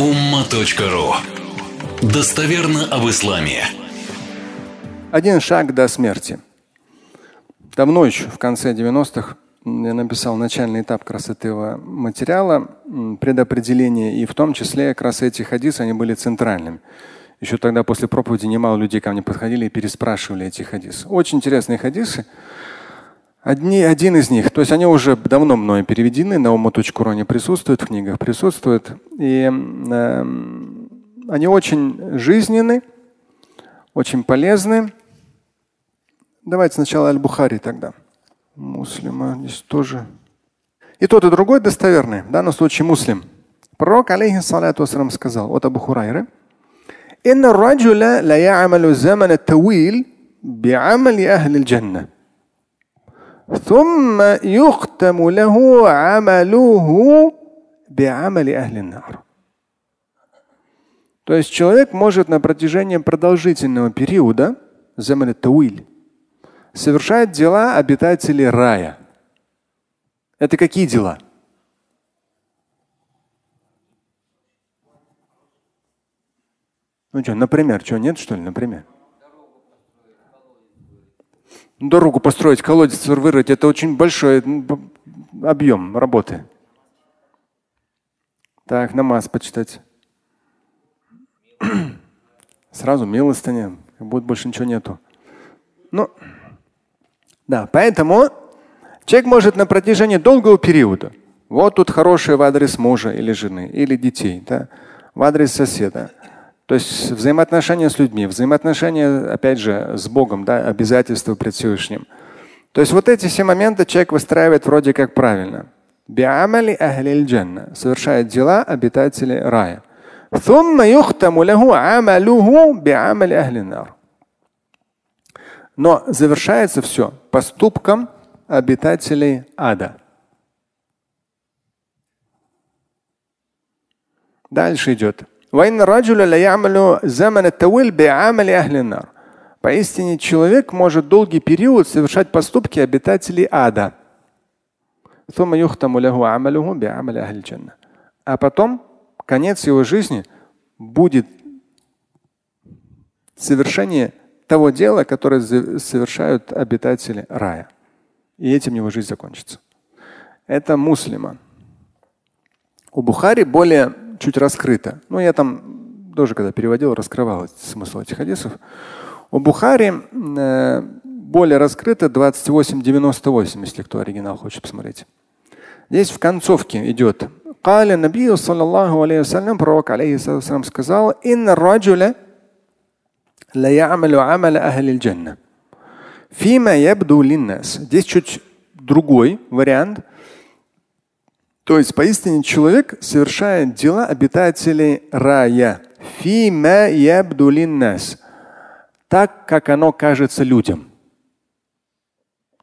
umma.ru Достоверно об исламе. Один шаг до смерти. Давно еще, в конце 90-х, я написал начальный этап этого материала, предопределение, и в том числе как раз эти хадисы, они были центральными. Еще тогда после проповеди немало людей ко мне подходили и переспрашивали эти хадисы. Очень интересные хадисы. Одни, один из них, то есть они уже давно мной переведены, на ума.ру они присутствуют, в книгах присутствуют. И э, они очень жизненны, очень полезны. Давайте сначала Аль-Бухари тогда. Муслима здесь тоже. И тот, и другой достоверный, в данном случае муслим. Пророк, алейхиссалату вассалам, сказал вот Абу Хурайры, «Инна раджуля ла я'амалю замана тавил би'амали ахли джанна». ثم يختم له عمله بعمل أهل النار. То есть человек может на протяжении продолжительного периода, заман тауиль, совершать дела обитателей рая. Это какие дела? Ну что, например, что, нет, что ли, например? Дорогу построить, колодец вырыть, это очень большой объем работы. Так, намаз почитать. Сразу милостыня, будет больше ничего нету. Ну, да, поэтому человек может на протяжении долгого периода, вот тут хорошее в адрес мужа или жены, или детей, да, в адрес соседа, то есть взаимоотношения с людьми, взаимоотношения, опять же, с Богом, да, обязательства пред Всевышним. То есть вот эти все моменты человек выстраивает вроде как правильно. Совершает дела обитателей рая. Но завершается все поступком обитателей ада. Дальше идет. Поистине человек может долгий период совершать поступки обитателей ада. А потом конец его жизни будет совершение того дела, которое совершают обитатели рая. И этим его жизнь закончится. Это муслима. У Бухари более чуть раскрыто. Ну, я там тоже, когда переводил, раскрывал смысл этих хадисов. У Бухари э, более раскрыто 28.98, если кто оригинал хочет посмотреть. Здесь в концовке идет. قال النبي صلى الله عليه وسلم пророк алейхиссалам сказал إن الرجل لا يعمل عمل أهل الجنة فيما يبدو للناس здесь чуть другой вариант то есть поистине человек совершает дела обитателей рая. Фима ябдулиннас. Так, как оно кажется людям.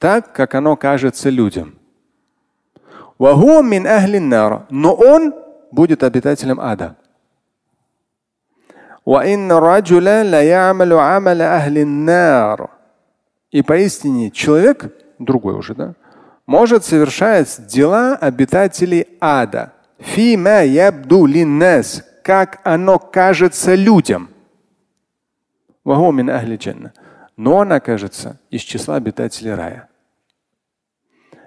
Так, как оно кажется людям. Но он будет обитателем ада. И поистине человек, другой уже, да, может совершать дела обитателей ада. Фима ябду линнас, как оно кажется людям. Но он окажется из числа обитателей рая.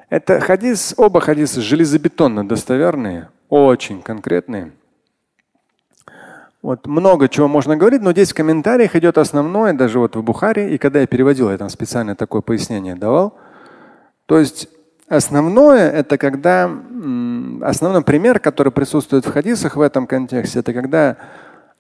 Это хадис, оба хадиса железобетонно достоверные, очень конкретные. Вот много чего можно говорить, но здесь в комментариях идет основное, даже вот в Бухаре, и когда я переводил, я там специально такое пояснение давал. То есть Основное это когда основной пример, который присутствует в хадисах в этом контексте, это когда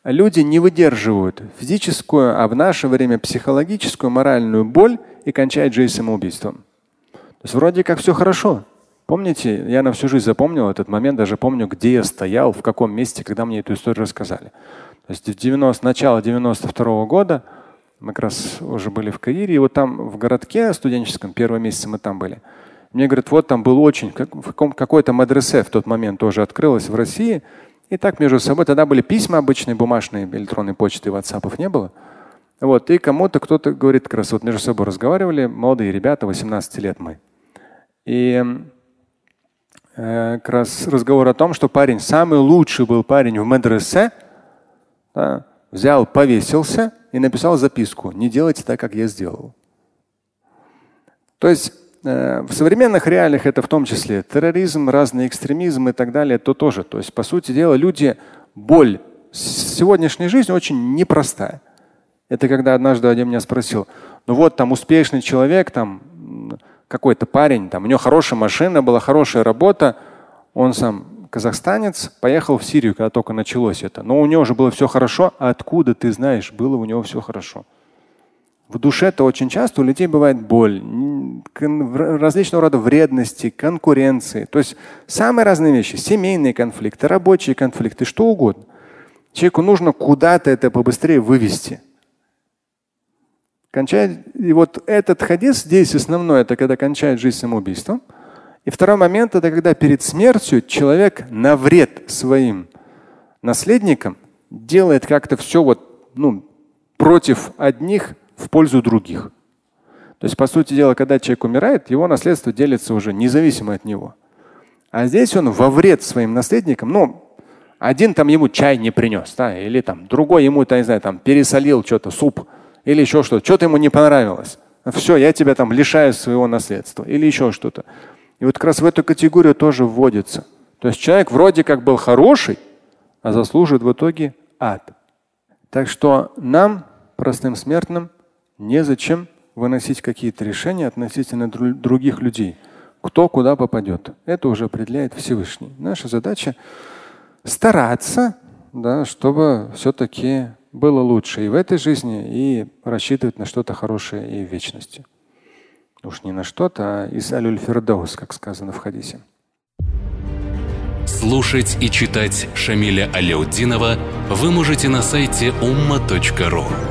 люди не выдерживают физическую, а в наше время психологическую, моральную боль и кончают жизнь самоубийством. То есть вроде как все хорошо. Помните, я на всю жизнь запомнил этот момент, даже помню, где я стоял, в каком месте, когда мне эту историю рассказали. То есть в 90, начало 92 -го года мы как раз уже были в Каире, и вот там в городке студенческом, первые месяцы мы там были. Мне говорят, вот там был очень, как, какой-то мадресе в тот момент тоже открылось в России. И так между собой, тогда были письма обычные, бумажные, электронной почты, ватсапов не было. Вот, и кому-то кто-то говорит, как раз вот между собой разговаривали, молодые ребята, 18 лет мы. И э, как раз разговор о том, что парень, самый лучший был парень в медресе, да, взял, повесился и написал записку. Не делайте так, как я сделал. То есть в современных реалиях это в том числе терроризм, разный экстремизм и так далее, то тоже. То есть, по сути дела, люди, боль сегодняшней жизни очень непростая. Это когда однажды один меня спросил, ну вот там успешный человек, там какой-то парень, там у него хорошая машина была, хорошая работа, он сам казахстанец, поехал в Сирию, когда только началось это. Но у него уже было все хорошо. А откуда ты знаешь, было у него все хорошо? В душе-то очень часто у людей бывает боль, различного рода вредности, конкуренции. То есть самые разные вещи. Семейные конфликты, рабочие конфликты, что угодно. Человеку нужно куда-то это побыстрее вывести. Кончает, и вот этот хадис здесь основной, это когда кончает жизнь самоубийством. И второй момент это когда перед смертью человек на вред своим наследникам делает как-то все вот, ну, против одних в пользу других. То есть, по сути дела, когда человек умирает, его наследство делится уже независимо от него. А здесь он во вред своим наследникам, ну, один там ему чай не принес, да, или там другой ему, там, не знаю, там пересолил что-то, суп или еще что-то, что-то ему не понравилось. Все, я тебя там лишаю своего наследства или еще что-то. И вот как раз в эту категорию тоже вводится. То есть человек вроде как был хороший, а заслуживает в итоге ад. Так что нам, простым смертным, незачем выносить какие-то решения относительно других людей. Кто куда попадет. Это уже определяет Всевышний. Наша задача стараться, да, чтобы все-таки было лучше и в этой жизни, и рассчитывать на что-то хорошее и в вечности. Уж не на что-то, а из алюль как сказано в хадисе. Слушать и читать Шамиля Аляутдинова вы можете на сайте umma.ru.